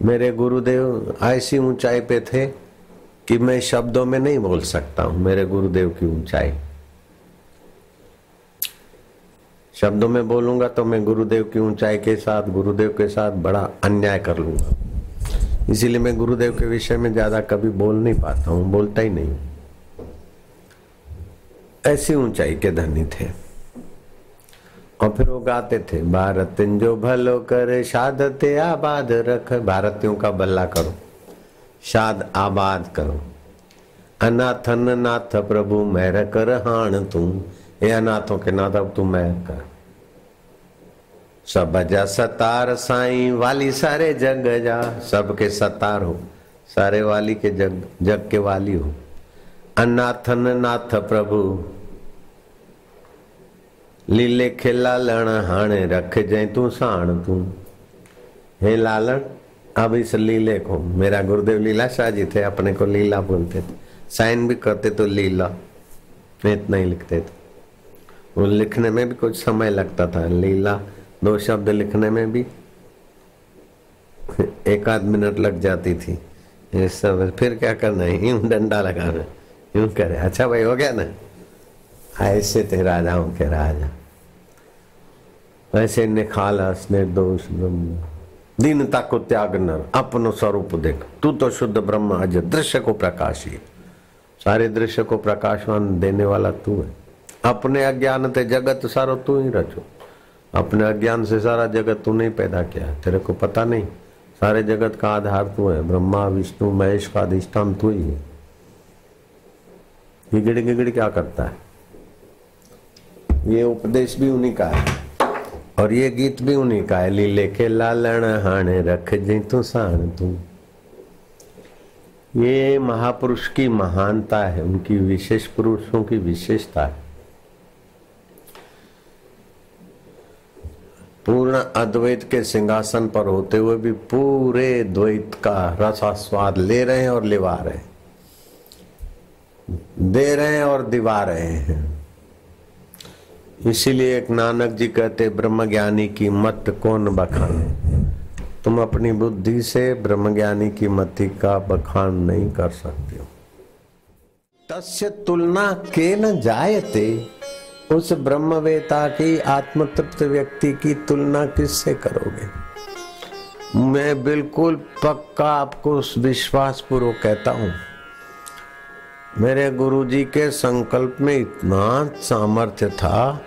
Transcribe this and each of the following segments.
मेरे गुरुदेव, ऐसी ऊंचाई पे थे कि मैं शब्दों में नहीं बोल सकता हूँ। मेरे गुरुदेव की ऊंचाई। शब्दों में बोलूँगा तो मैं गुरुदेव की ऊंचाई के साथ, गुरुदेव के साथ बड़ा अन्याय कर लूँगा। इसीलिए मैं गुरुदेव के विषय में ज़्यादा कभी बोल नहीं पाता हूँ, बोलता ही नहीं ऐसी ऊंचाई के धनी थे। और फिर वो गाते थे। भारत जो भलो करे शादते आबाद रख। भारतीयों का बल्ला करो, शाद आबाद करो। अनाथन नाथ प्रभु, मैर कर हाण तू। हे अनाथों के नाथ अब तू मैर कर। सब जा सतार साई, वाली सारे जग जा। सबके सतार हो, सारे वाली के जग जग के वाली हो। अनाथन नाथ प्रभु लीले खे लालण हाणे रख जाए तू साण तू। हे लालण, अब इस लीले को, मेरा गुरुदेव लीला शाह जी थे, अपने को लीला बोलते थे। साइन भी करते तो लीला, इतना ही लिखते थे। वो लिखने में भी कुछ समय लगता था, लीला, दो शब्द लिखने में भी। एक आध मिनट लग जाती थी। ये सब, फिर क्या करना है? यूँ डंडा लगाना, यूँ करे। अच्छा भाई, हो गया ना? ऐसे थे राजाओं के राजा। ऐसे निखालस निर्दोष ब्रह्म दीनता को त्याग नर अपनो स्वरूप देख। तू तो शुद्ध ब्रह्म अज दृश्य को प्रकाशी सारे दृश्य को प्रकाशवान देने वाला तू है। अपने अज्ञान ते जगत सारो तू ही रचो। अपने अज्ञान से सारा जगत तूने पैदा किया तेरे को पता नहीं, सारे जगत का आधार तू है। ब्रह्मा, विष्णु, महेश का अधिष्ठान तू ही है। गिगड़ गिगड़ क्या करता है? ये उपदेश भी उन्हीं का है। और ये गीत भी उन्हीं का है, लीले के लालण हाणे रख जी तू साण तू। ये महापुरुष की महानता है, उनकी विशेष पुरुषों की विशेषता है। पूर्ण अद्वैत के सिंहासन पर होते हुए भी पूरे द्वैत का रसास्वाद ले रहे हैं और लिवा रहे हैं। दे रहे हैं और दिवा रहे हैं। इसीलिए एक नानक जी कहते ब्रह्म ज्ञानी की मत कौन बखाने? तुम अपनी बुद्धि से ब्रह्म ज्ञानी की मति का बखान नहीं कर सकते हो। तस्य तुलना के न जायते, उस ब्रह्मवेता की आत्मतृप्त व्यक्ति की तुलना किससे करोगे? मैं बिल्कुल पक्का आपको विश्वास पूर्वक कहता हूँ, मेरे गुरुजी के संकल्प में इतना सामर्थ्य था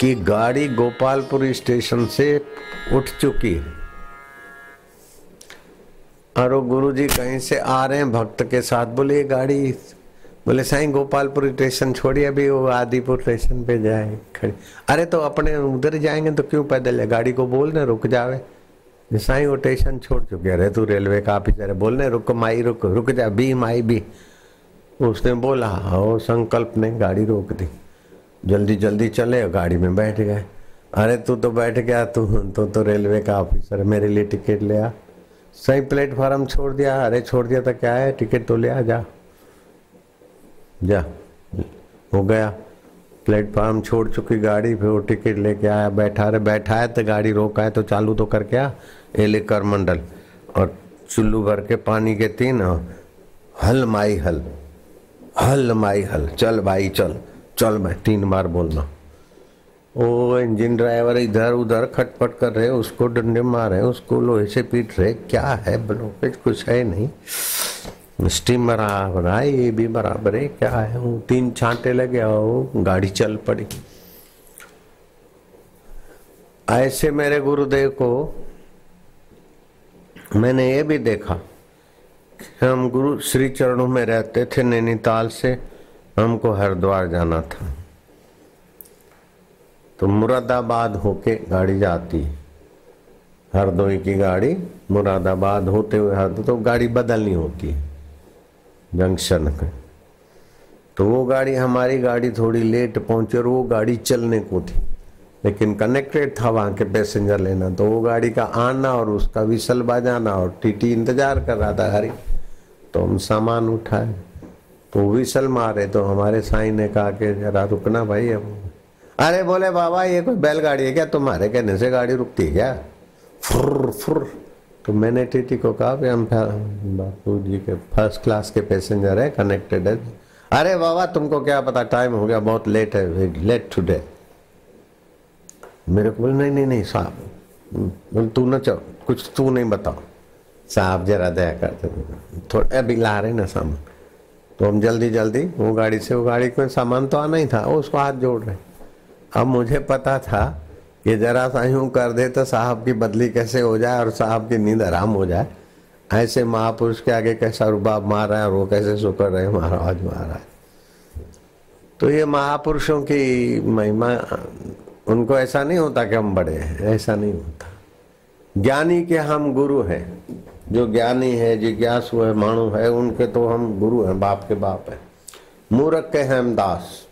कि गाड़ी गोपालपुर स्टेशन से उठ चुकी है। और वो गुरुजी कहीं से आ रहे हैं, भक्त के साथ, बोले गाड़ी बोले, साईं, गोपालपुर स्टेशन छोड़िए, अभी वो आदिपुर स्टेशन पे जाए, खड़े। अरे तो अपने उधर जाएँगे तो क्यों पैदल है? गाड़ी को बोल रहे रुक जावे। साईं, वो स्टेशन छोड़ चुके अरे, तू रेलवे का ऑफिसर बोल रहे रुक, माई रुक रुक जा, बी माई बी। उसने बोला वो संकल्प ने गाड़ी रोक दी। जल्दी जल्दी चले गाड़ी में बैठ गए। अरे तू तो बैठ गया तू तो, तो रेलवे का ऑफिसर मेरे लिए टिकट ले आ। सही प्लेटफार्म छोड़ दिया अरे छोड़ दिया तो क्या है टिकट तो ले आ जा। जा हो गया। प्लेटफार्म छोड़ चुकी गाड़ी फिर वो टिकट लेके आया बैठा। रहे बैठा है तो गाड़ी रोका है तो चालू तो कर क्या ये ले कर मंडल और चुल्लू भर के पानी के तीन हल माई हल हल माई हल चल भाई चल। चल मैं तीन बार बोलना वो इंजन ड्राइवर इधर उधर खटपट कर रहे, उसको डंडे मार रहे, उसको लोहे से पीट रहे, क्या है ब्लॉकेज? कुछ है नहीं। स्टीम बराबर है ये भी बराबर है, क्या है? वो तीन छांटे लगे वो गाड़ी चल पड़ी। ऐसे मेरे गुरुदेव को मैंने ये भी देखा हम गुरु, श्री चरणों में रहते थे नैनीताल से। हमको हरिद्वार जाना था। तो मुरादाबाद होके गाड़ी जाती। हरदोई की गाड़ी मुरादाबाद होते हुए हरदोई तो गाड़ी बदलनी होती जंक्शन पे। तो वो गाड़ी, हमारी गाड़ी थोड़ी लेट पहुँची और वो गाड़ी चलने को थी। लेकिन कनेक्टेड था वहाँ के पैसेंजर लेना तो वो गाड़ी का आना और उसका विसल बजाना और टीटी इंतज़ार कर रहा था, हरी तो हम सामान उठाए। तो विसल मारे तो हमारे साई ने कहा कि जरा रुकना भाई अब। अरे बोले, बाबा, ये कोई बैलगाड़ी है क्या? तुम्हारे कहने से गाड़ी रुकती है क्या? फुर फुर तो मैंने टीटी को कहा हम बापू जी के फ़र्स्ट क्लास के पैसेंजर है कनेक्टेड है। अरे बाबा, तुमको क्या पता टाइम हो गया, बहुत लेट है लेट टुडे मेरे को बोले, नहीं नहीं नहीं, साहब तू ना चल, कुछ तू नहीं बताओ। साहब जरा दया करते थोड़ा, अभी ला रहे ना सामान। तो हम जल्दी जल्दी, वो गाड़ी से, वो गाड़ी में सामान तो आना ही था, वो उसको हाथ जोड़ रहे अब मुझे पता था कि जरा सा यूँ कर दे तो साहब की बदली कैसे हो जाए और साहब की नींद आराम हो जाए। ऐसे महापुरुष के आगे कैसा रुबाब मार रहा है और वो कैसे शुक्र रहे महाराज महाराज तो ये महापुरुषों की महिमा, उनको ऐसा नहीं होता कि हम बड़े हैं, ऐसा नहीं होता। ज्ञानी के हम गुरु हैं। जो ज्ञानी है जिज्ञासु है, माणु है, उनके तो हम गुरु हैं, बाप के बाप हैं। मूर्ख के हैं हम दास।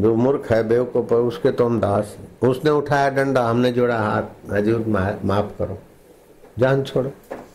जो मूर्ख है, बेवकूफ़ है, उसके तो हम दास उसने उठाया डंडा, हमने जोड़ा हाथ। हजूर माफ़ करो। जान छोड़ो।